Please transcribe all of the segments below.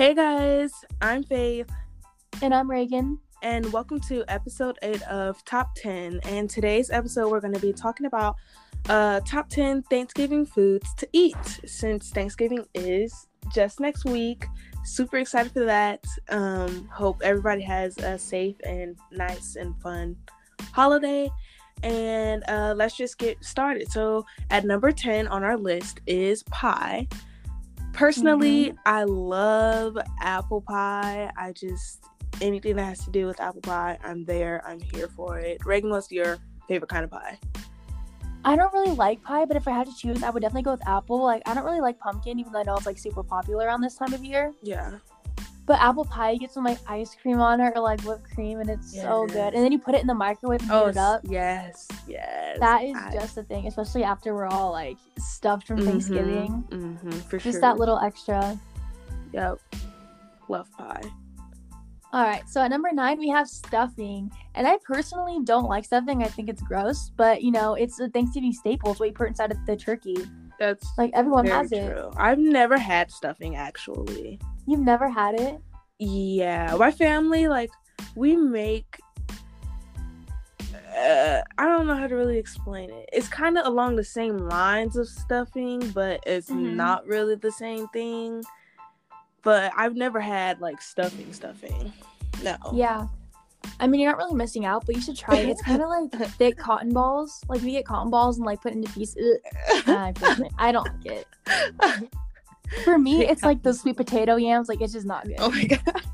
Hey guys, I'm Faith, And I'm Reagan. and welcome to episode 8 of Top 10. And today's episode, we're going to be talking about uh, top 10 Thanksgiving foods to eat since Thanksgiving is just next week. Super excited for that. Um, hope everybody has a safe and nice and fun holiday. And uh, let's just get started. So, at number 10 on our list is pie. Personally, mm-hmm. I love apple pie. I just anything that has to do with apple pie, I'm there. I'm here for it. Reagan, what's your favorite kind of pie? I don't really like pie, but if I had to choose, I would definitely go with apple. Like, I don't really like pumpkin, even though I know it's like super popular around this time of year. Yeah. But apple pie, you get some like ice cream on it or like whipped cream, and it's so good. And then you put it in the microwave and Oh, heat it up. yes, yes. That is I- just the thing, especially after we're all like stuffed from Thanksgiving. Mm-hmm, for Just sure. that little extra. Yep. Love pie. All right, so at number nine we have stuffing, and I personally don't like stuffing. I think it's gross, but you know it's a Thanksgiving staple. It's what you put inside of the turkey. That's Like everyone very has it. true. I've never had stuffing actually. You've never had it? Yeah, my family like we make. Uh, I don't know how to really explain it. It's kind of along the same lines of stuffing, but it's Mhm. not really the same thing. But I've never had like stuffing, stuffing. No. Yeah. I mean, you're not really missing out, but you should try it. It's kind of like thick cotton balls. Like we get cotton balls and like put into pieces. I don't like it. For me, it's like those sweet potato yams. Like it's just not good. oh my gosh.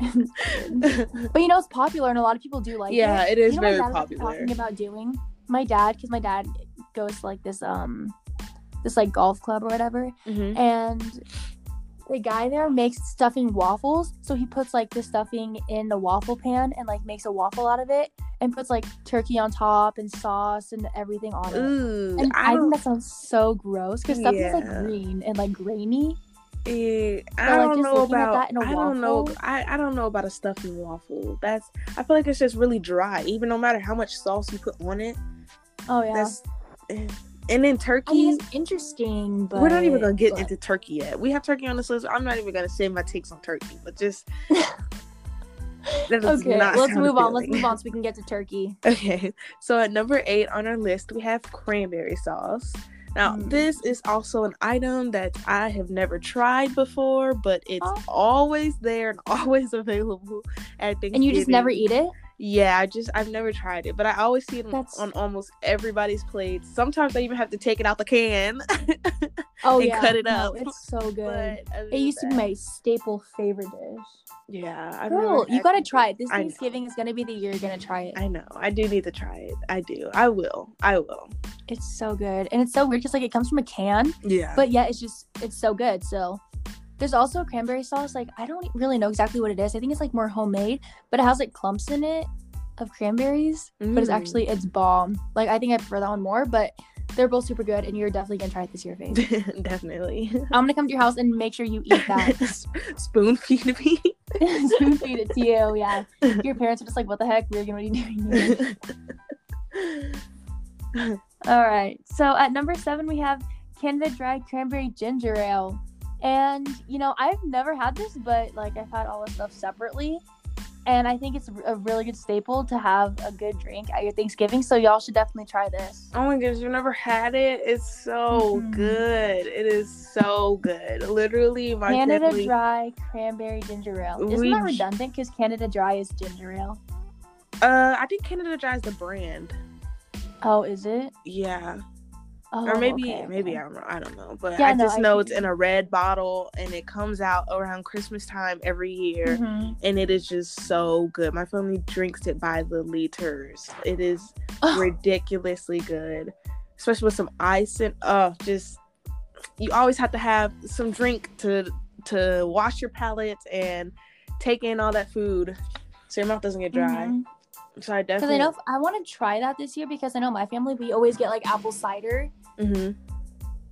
But you know, it's popular and a lot of people do like yeah, it. it is you know very was popular. talking about doing my dad because my dad goes to like this um this like golf club or whatever Mhm. and the guy there makes stuffing waffles so he puts like the stuffing in the waffle pan and like makes a waffle out of it and puts like turkey on top and sauce and everything on it Ooh, and I I, think that sounds so gross because stuffing is like green and like grainy. eh, I But, like, don't know about. that in a I don't know. I, I don't know about a stuffing waffle. That's. I feel like it's just really dry. Even no matter how much sauce you put on it. Oh yeah, That's. And then I turkey. mean it's interesting, but we're not even gonna get but- into turkey yet. We have turkey on this list. I'm not even gonna say my takes on turkey, but just. Okay, let's move on. Let's move on so we can get to turkey. Okay, so at number eight on our list, we have cranberry sauce. Now, Mm. this is also an item that I have never tried before, but it's Oh. always there and always available at Thanksgiving. And you just never eat it? Yeah, I just I've never tried it, but I always see it on, That's- on almost everybody's plates. Sometimes I even have to take it out the can. Oh And yeah, cut it no, up. it's so good. it used to be my staple favorite dish. yeah. Girl, you gotta try it. This I know. Thanksgiving is gonna be the year you're gonna try it. I know. I do need to try it. I do. I will. I will. It's so good, and it's so weird because like it comes from a can, Yeah. but yeah, it's just it's so good. So there's also a cranberry sauce. Like I don't really know exactly what it is. I think it's like more homemade, but it has like clumps in it of cranberries. But it's Mm. actually it's bomb. Like I think I prefer that one more, but they're both super good, and you're definitely gonna try it this year, Faith. definitely. I'm gonna come to your house and make sure you eat that. Spoon feed me. Spoon feed it to you. Yeah, your parents are just like, "What the heck? What are you doing?" Here? All right. So at number seven, we have Canada Dry Cranberry Ginger Ale. And, you know, I've never had this, but like I've had all this stuff separately. And I think it's a really good staple to have a good drink at your Thanksgiving. So y'all should definitely try this. oh my gosh, you've never had it? It's so Mhm. good. It is so good. Literally, my Canada family. Dry Cranberry Ginger Ale. Isn't We that redundant? Because Canada Dry is ginger ale. Uh, I think Canada Dry is the brand. Oh, is it? Yeah, Oh, or maybe okay, maybe okay. I don't know. I don't know, but Yeah, I just I know see. it's in a red bottle and it comes out around Christmas time every year. Mhm. And it is just so good. My family drinks it by the liters. It is Oh, ridiculously good, especially with some ice and oh, just you always have to have some drink to to wash your palate and take in all that food, so your mouth doesn't get dry. mhm. So I definitely Because. I know I want to try that this year because I know my family we always get like apple cider. Hmm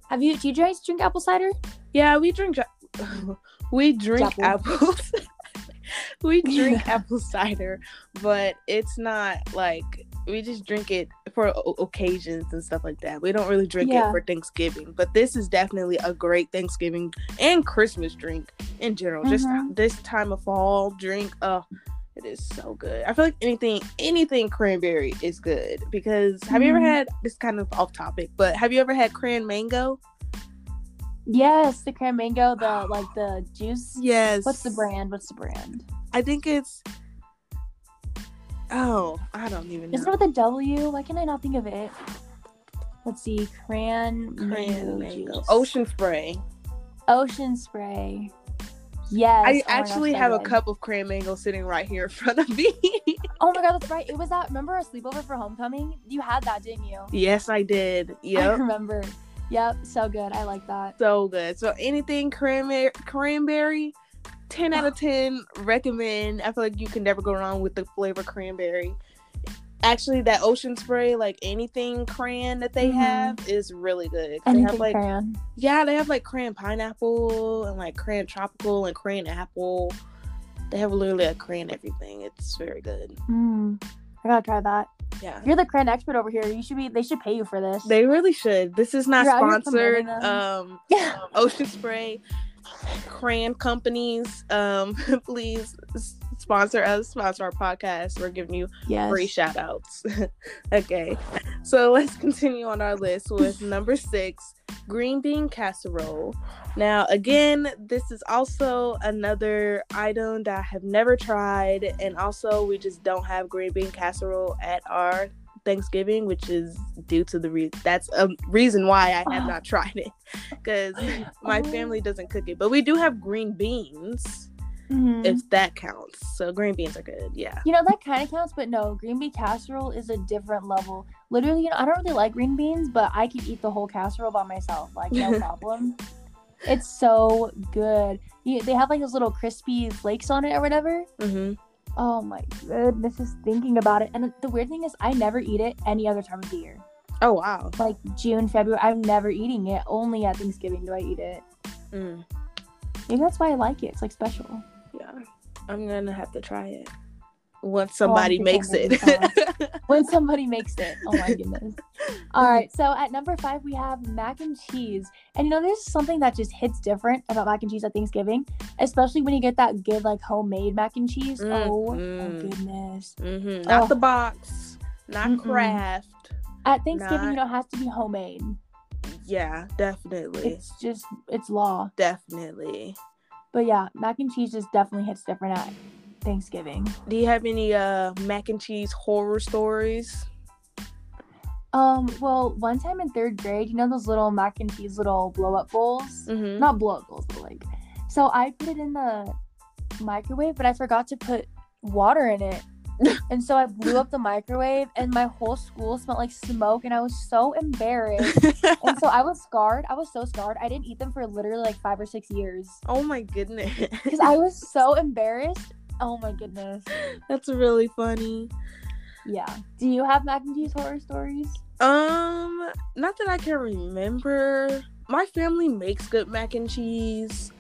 Have you? Do you guys drink apple cider? Yeah, we drink. we drink Apple. apples. we drink apple cider, but it's not like we just drink it for o- occasions and stuff like that. We don't really drink Yeah. it for Thanksgiving, but this is definitely a great Thanksgiving and Christmas drink in general. Just Mhm. this time of fall drink. Oh, it is so good. I feel like anything anything cranberry is good because have you ever Mhm. had this kind of off topic, but have you ever had cran mango? Yes, the cran mango, the like the juice. Yes. What's the brand? What's the brand? I think it's Oh, I don't even know. Isn't it with a W? Why can I not think of it? Let's see, cran, Cran mango, mango. Ocean spray. ocean spray. Yes. I oh actually gosh, have a cup of cran mango sitting right here in front of me. Oh my god, that's right. It was that. Remember our sleepover for homecoming? You had that, didn't you? yes, I did. I Yep. remember. Yep, so good. I like that. so good. So anything cranberry, cranberry, ten out of ten. Recommend. I feel like you can never go wrong with the flavor cranberry. Actually, that ocean spray, like anything cran that they Mhm. have, is really good. They Anything have like cran. yeah, they have like cran pineapple and like cran tropical and cran apple. They have literally a cran everything. It's very good. Mm, I gotta try that. Yeah. You're the cran expert over here. You should be. They should pay you for this. They really should. This is not You're sponsored. Um, yeah. um, Ocean Spray, Cran companies, um, please sponsor us, sponsor our podcast. We're giving you Yes. free shout outs. okay. So let's continue on our list with number six, green bean casserole. Now, again, this is also another item that I have never tried, and also we just don't have green bean casserole at our Thanksgiving, which is due to the re- that's a reason why I have not tried it because my Oh. family doesn't cook it, but we do have green beans Mhm. if that counts. So green beans are good, yeah. You know that kind of counts, but no, green bean casserole is a different level. Literally, you know, I don't really like green beans, but I can eat the whole casserole by myself, like no problem. it's so good. You, they have like those little crispy flakes on it or whatever. hmm Oh my goodness, just thinking about it. And the weird thing is, I never eat it any other time of the year. Oh wow. Like June, February, I'm never eating it. Only at Thanksgiving do I eat it. Mm. Maybe that's why I like it. It's like special. Yeah, I'm gonna have to try it once Oh, somebody makes it. when somebody makes it. Oh my goodness. All right. So at number five, we have mac and cheese. And you know, there's something that just hits different about mac and cheese at Thanksgiving, especially when you get that good, like homemade mac and cheese. Mm, oh my goodness. hmm Not Oh. the box, not. Kraft. At Thanksgiving, Not- you know, it has to be homemade. Yeah, definitely, It's just, it's law. definitely. But yeah, mac and cheese just definitely hits different at Thanksgiving. Do you have any uh mac and cheese horror stories? Um, well, one time in third grade, you know those little mac and cheese little blow up bowls? Mm-hmm. Not blow up bowls, but like. So I put it in the microwave, but I forgot to put water in it. and so I blew up the microwave, and my whole school smelled like smoke, and I was so embarrassed. and so I was scarred. I was so scarred. I didn't eat them for literally like five or six years oh my goodness, because I was so embarrassed. Oh my goodness. that's really funny. Yeah. Do you have mac and cheese horror stories? Um, not that I can remember. My family makes good mac and cheese.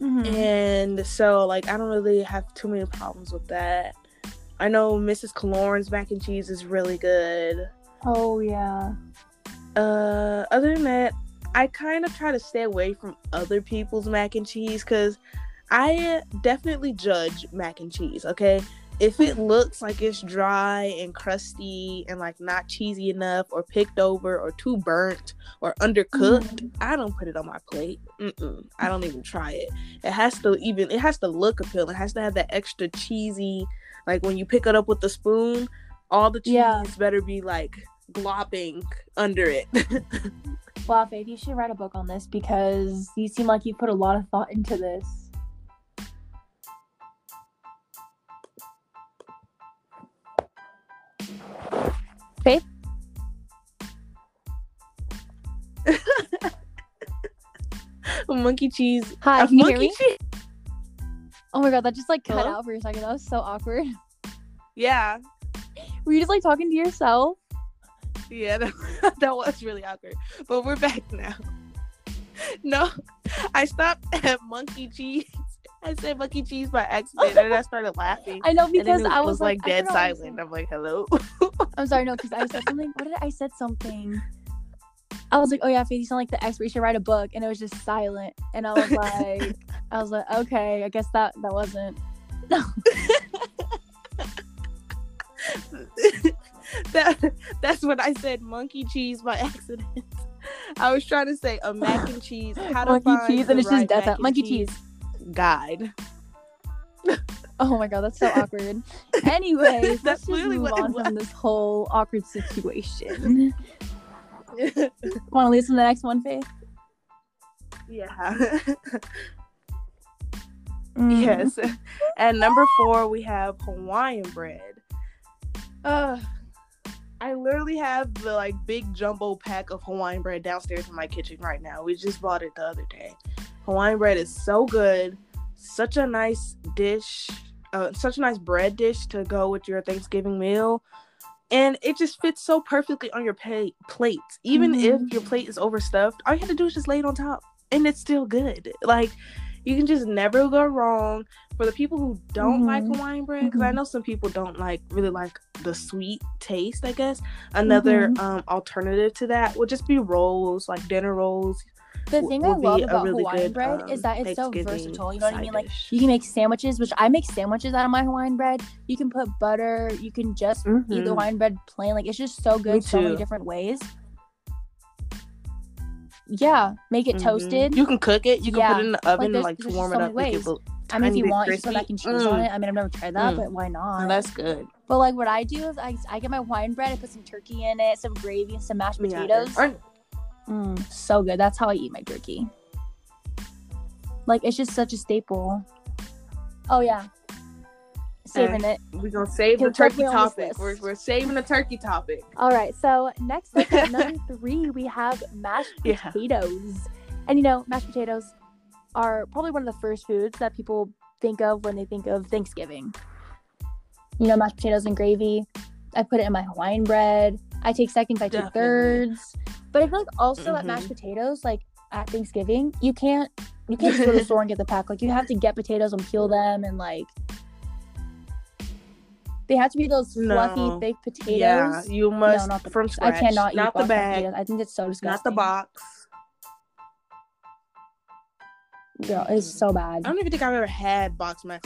Mm-hmm. And so, like, I don't really have too many problems with that. I know Mrs. Caloran's mac and cheese is really good. Oh yeah. Uh, other than that, I kind of try to stay away from other people's mac and cheese because I definitely judge mac and cheese. Okay, if it looks like it's dry and crusty and like not cheesy enough, or picked over, or too burnt, or undercooked, Mhm. I don't put it on my plate. Mm-mm. I don't even try it. It has to even. It has to look appealing. It has to have that extra cheesy. Like when you pick it up with the spoon, all the cheese Yeah. better be like glopping under it. Wow, Faith, you should write a book on this because you seem like you put a lot of thought into this. Faith? monkey cheese. Hi, can you hear me? cheese. Oh my god, that just like cut Hello? out for a second. That was so awkward. Yeah, Were you just like talking to yourself? yeah, that, that was really awkward. But we're back now. No, I stopped at monkey cheese I said monkey cheese by accident, and I started laughing. I know and because I was, was like, I dead forgot what I said. silent. I'm like, hello. I'm sorry, no, because I said something. What did I, I said something? I was like, "Oh yeah, Faith, you sound like the expert. You should write a book," and it was just silent. And I was like, "I was like, okay, I guess that that wasn't." that that's what I said. Monkey cheese by accident. I was trying to say a mac and cheese. How to monkey find cheese, and it's right just death. Monkey cheese. Guide. Oh my god, that's so awkward. Anyways, That's move what on from this whole awkward situation. Want to listen to the next one, Faith? yeah. Mm. Yes. At number four, we have Hawaiian bread. Uh, I literally have the like big jumbo pack of Hawaiian bread downstairs in my kitchen right now. We just bought it the other day. Hawaiian bread is so good. Such a nice dish. Uh, such a nice bread dish to go with your Thanksgiving meal. And it just fits so perfectly on your pa- plate. Even Mhm. if your plate is overstuffed, all you have to do is just lay it on top. And it's still good. Like, you can just never go wrong. For the people who don't like Mhm. Hawaiian bread, because I Mhm. know some people don't like really like the sweet taste. I guess another Mhm. um alternative to that would just be rolls, like dinner rolls. The thing I love about really Hawaiian good, bread um, is that it's so versatile. You know what I mean? Like dish. you can make sandwiches, which I make sandwiches out of my Hawaiian bread. You can put butter. You can just eat the Mhm. Hawaiian bread plain. Like it's just so good, so many different ways. Yeah, make it Mhm. toasted. You can cook it. You can Yeah. put it in the oven and like to warm it so up. it ways. I mean, if you want, you can put crispy. mac and cheese on Mm. it. I mean, I've never tried that, Mm. but why not? That's good. But like what I do is I, I get my Hawaiian bread, I put some turkey in it, some gravy, and some mashed potatoes. Or- Mm, so good. That's how I eat my turkey. Like it's just such a staple. Oh yeah, saving it. We're gonna save the turkey me on this topic. We're, we're saving the turkey topic. All right. So next up at number three, we have mashed Yeah. potatoes, and you know mashed potatoes are probably one of the first foods that people think of when they think of Thanksgiving. You know, mashed potatoes and gravy. I put it in my Hawaiian bread. I take seconds, I take Definitely. thirds. But I feel like also at Mhm. mashed potatoes, like at Thanksgiving, you can't you can't just go to the store and get the pack. Like you have to get potatoes and peel them and like they have to be those fluffy, No. thick potatoes. Yeah, you must not the from scratch. I cannot not eat the bag, potatoes. I think it's so disgusting. not the box. Girl, it's so bad. I don't even think I've ever had box mash,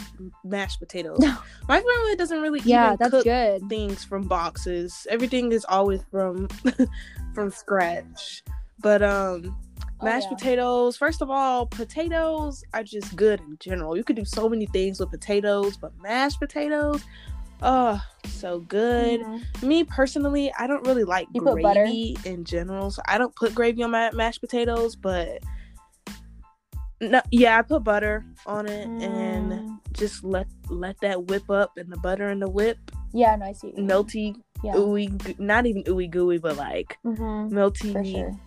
mashed potatoes. No. My family doesn't really Yeah, that's cook good. things from boxes. Everything is always from from scratch. But um Oh, mashed yeah. potatoes, first of all, potatoes are just good in general. You could do so many things with potatoes, but mashed potatoes, oh, so good. Mhm. Me personally, I don't really like You gravy in general, so I don't put gravy on my mashed potatoes. But no, yeah, I put butter on it and Mm. just let let that whip up, and the butter and the whip, Yeah, no, I see. what you mean. melty, Yeah. ooey, not even ooey gooey, but like Mhm, melty sure.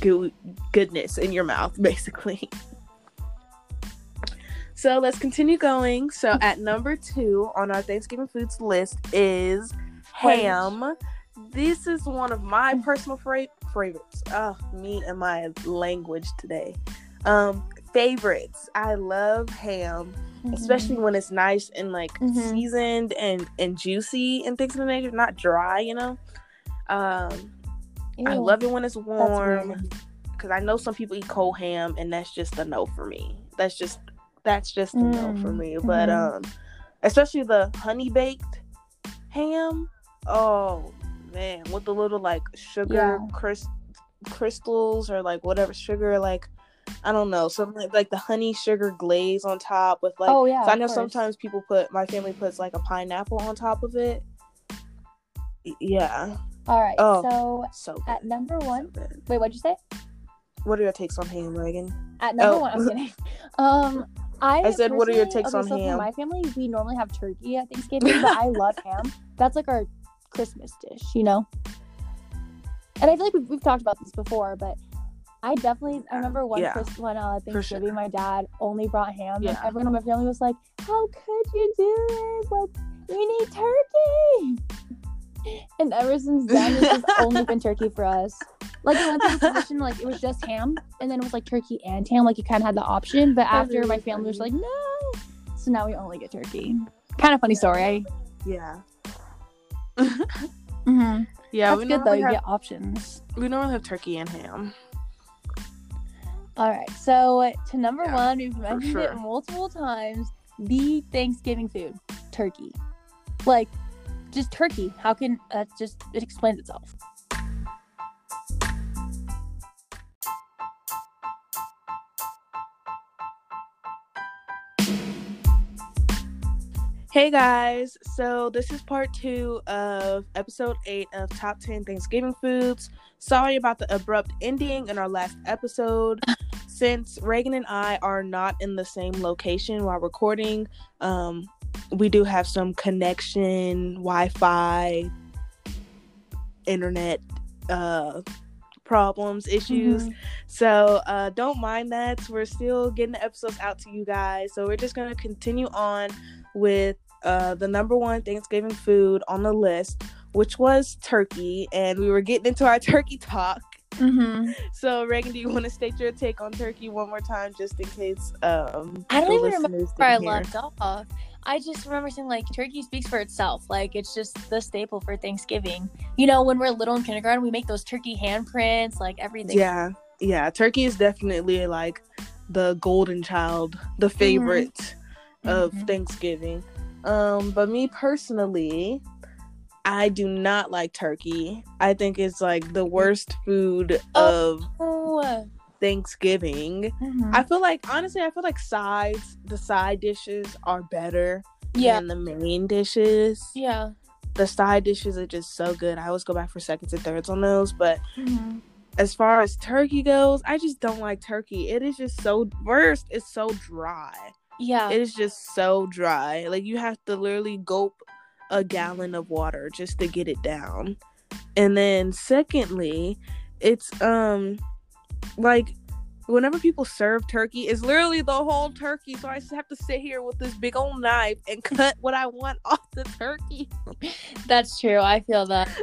goo- goodness in your mouth, basically. So let's continue going. So at number two on our Thanksgiving foods list is ham. This is one of my personal fra- favorites. Oh, me and my language today. Um, favorites. I love ham, Mhm. especially when it's nice and like Mhm. seasoned and and juicy and things of the nature, not dry. You know. Um, I love it when it's warm because I know some people eat cold ham, and that's just a no for me. That's just that's just a no for Mm, me. But mhm. um, especially the honey baked ham. Oh man, with the little like sugar Yeah. crys- crystals or like whatever sugar like. I don't know, something like, like the honey sugar glaze on top with like. oh yeah. so I know course. sometimes people put my family puts like a pineapple on top of it. Yeah, All right. Oh. So so at number one, good. wait, what'd you say? What are your takes on ham, Megan? At number Oh. one, I'm kidding. Um, I, I said, what are your takes okay, on so ham? My family, we normally have turkey at Thanksgiving, but I love ham. That's like our Christmas dish, you know. And I feel like we've, we've talked about this before, but I definitely I remember one Yeah, Christmas when uh, sure. Thanksgiving, my dad only brought ham, and Yeah. everyone in my family was like, "How could you do this? Like, we need turkey." And ever since then, it's just only been turkey for us. like it went to the position like it was just ham, and then it was like turkey and ham. Like you kind of had the option, but after my really family was like, no, so now we only get turkey. Kind of funny story. I, Yeah. mm-hmm. Yeah, That's we good though. normally You get options. we normally have turkey and ham. All right. So to number Yeah, one, we've mentioned sure. it multiple times. The Thanksgiving food, turkey. Like, just turkey. How can that just it explains itself? Hey guys, so this is part two of episode eight of Top 10 Thanksgiving Foods. Sorry about the abrupt ending in our last episode. Since Reagan and I are not in the same location while recording, um, we do have some connection, Wi Fi, internet uh, problems, issues. So uh, don't mind that. We're still getting the episodes out to you guys. So we're just gonna continue on with uh, the number one Thanksgiving food on the list, which was turkey, and we were getting into our turkey talk. Mm-hmm. So Reagan, do you want to state your take on turkey one more time, just in case? Um, I don't even remember where I didn't left off. I just remember saying like turkey speaks for itself. Like it's just the staple for Thanksgiving. You know, when we're little in kindergarten, we make those turkey handprints, like everything. Yeah, yeah. Turkey is definitely like the golden child, the favorite of Mhm. Thanksgiving. Um, but me personally, I do not like turkey. I think it's like the worst food Oh. of Oh. Thanksgiving. Mhm. I feel like honestly, I feel like sides, the side dishes are better yeah. than the main dishes. Yeah. The side dishes are just so good. I always go back for seconds and thirds on those, but Mhm. as far as turkey goes, I just don't like turkey. It is just so first, it's so dry. Yeah. It is just so dry. Like you have to literally gulp a gallon of water just to get it down. And then secondly, it's um like whenever people serve turkey, it's literally the whole turkey. So I just have to sit here with this big old knife and cut what I want off the turkey. That's true. I feel that.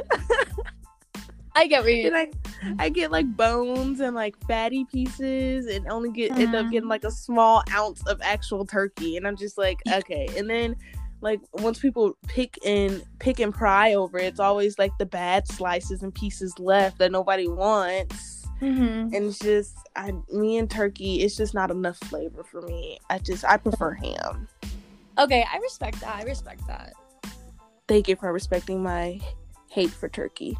I get what you I, I get like bones and like fatty pieces and only get end up getting like a small ounce of actual turkey. And I'm just like, okay. And then like once people pick and pick and pry over it, it's always like the bad slices and pieces left that nobody wants. Mhm. And it's just I me and turkey, it's just not enough flavor for me. I just I prefer ham. Okay, I respect that. I respect that. Thank you for respecting my hate for turkey.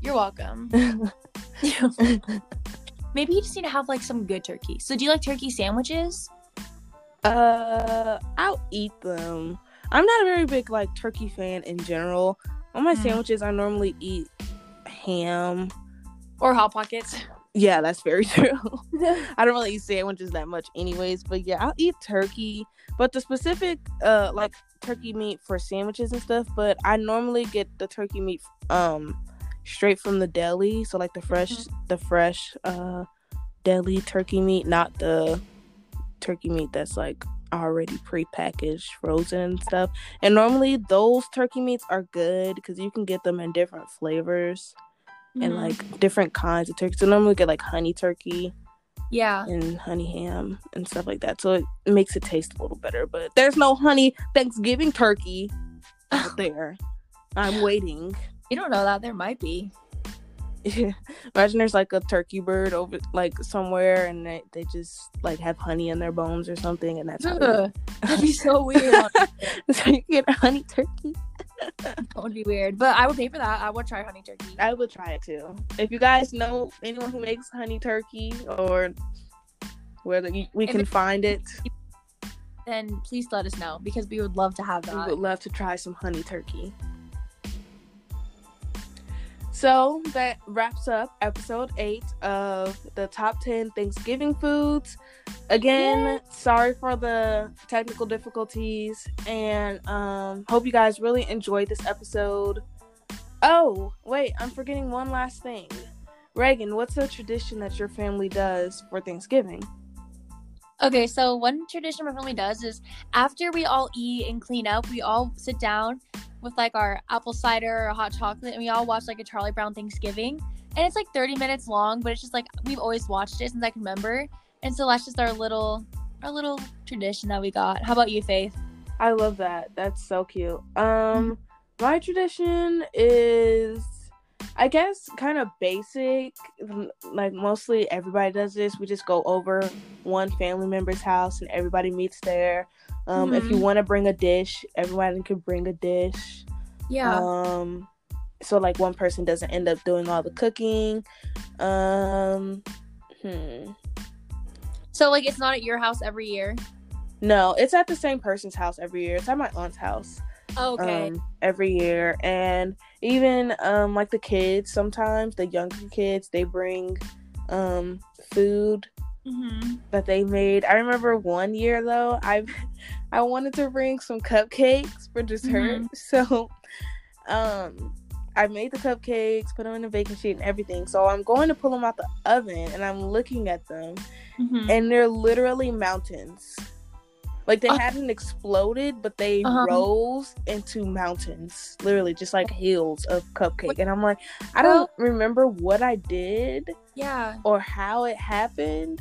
You're welcome. Maybe you just need to have like some good turkey. So, do you like turkey sandwiches? Uh, I'll eat them. I'm not a very big like turkey fan in general. On my Mm. sandwiches, I normally eat ham. Or hot pockets? Yeah, that's very true. I don't really eat sandwiches that much, anyways. But yeah, I'll eat turkey. But the specific, uh, like turkey meat for sandwiches and stuff. But I normally get the turkey meat, um, straight from the deli. So like the fresh, the fresh, uh, deli turkey meat, not the turkey meat that's like already pre-packaged, frozen and stuff. And normally those turkey meats are good because you can get them in different flavors and Mhm. like different kinds of turkey. So normally get like honey turkey yeah. and honey ham and stuff like that. So it makes it taste a little better. But there's no honey Thanksgiving turkey out there. I'm waiting. You don't know that. There might be. Imagine there's like a turkey bird over like somewhere and they, they just like have honey in their bones or something and that's Ugh, That'd be so weird. so you get a honey turkey. that would be weird. But I would pay for that. I would try honey turkey. I would try it too. If you guys know anyone who makes honey turkey or where the, we If can it- find it, Then please let us know because we would love to have that. we would love to try some honey turkey. So that wraps up episode eight of the top 10 Thanksgiving foods. Again, sorry for the technical difficulties and um, hope you guys really enjoyed this episode. Oh, wait, I'm forgetting one last thing. Reagan, what's a tradition that your family does for Thanksgiving? Okay, so one tradition my family does is after we all eat and clean up, we all sit down with like our apple cider or hot chocolate, and we all watch like a Charlie Brown Thanksgiving, and it's like 30 minutes long, but it's just like we've always watched it since I can remember, and so that's just our little our little tradition that we got. How about you, Faith? I love that. That's so cute. Um, my tradition is, I guess, kind of basic. Like mostly everybody does this. We just go over one family member's house and everybody meets there. Um, if you Mhm. want to bring a dish, everyone can bring a dish. Yeah. Um, so like one person doesn't end up doing all the cooking. Um, hmm. so like it's not at your house every year. No, it's at the same person's house every year. It's at my aunt's house. Oh, okay. um, every year and even um like the kids sometimes the younger kids they bring um food hmm that they made i remember one year though i i wanted to bring some cupcakes for dessert so um i made the cupcakes put them in a baking sheet and everything so i'm going to pull them out the oven and i'm looking at them hmm and they're literally mountains. Like they Oh. hadn't exploded, but they Uh-huh. rose into mountains, literally just like hills of cupcake. And I'm like, I don't remember what I did Yeah. or how it happened,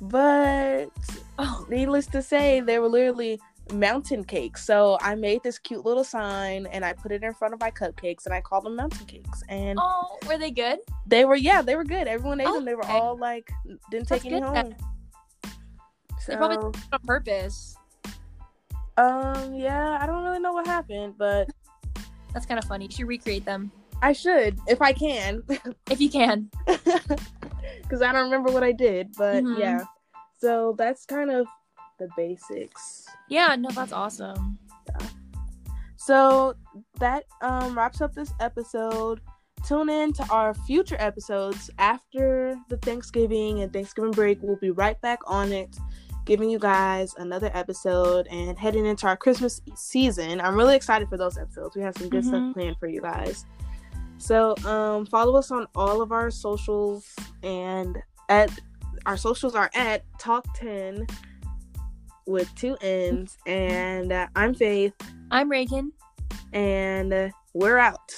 but Oh. needless to say, they were literally mountain cakes. So I made this cute little sign and I put it in front of my cupcakes and I called them mountain cakes. And Oh, were they good? they were, yeah, they were good. Everyone ate them. They were Okay. all like, didn't take That's any home. So, They probably did it on purpose. Um, yeah, I don't really know what happened, but That's kind of funny. You should recreate them I should if I can, if you can. because I don't remember what I did. But Mhm. yeah, so that's kind of the basics. Yeah. No, that's awesome. Yeah. So that um wraps up this episode. Tune in to our future episodes after the Thanksgiving and Thanksgiving break. We'll be right back on it, giving you guys another episode and heading into our Christmas season. I'm really excited for those episodes. We have some good Mhm. stuff planned for you guys. So um follow us on all of our socials and at our socials are at Talk 10 with two N's and uh, I'm Faith I'm Reagan. and uh, we're out.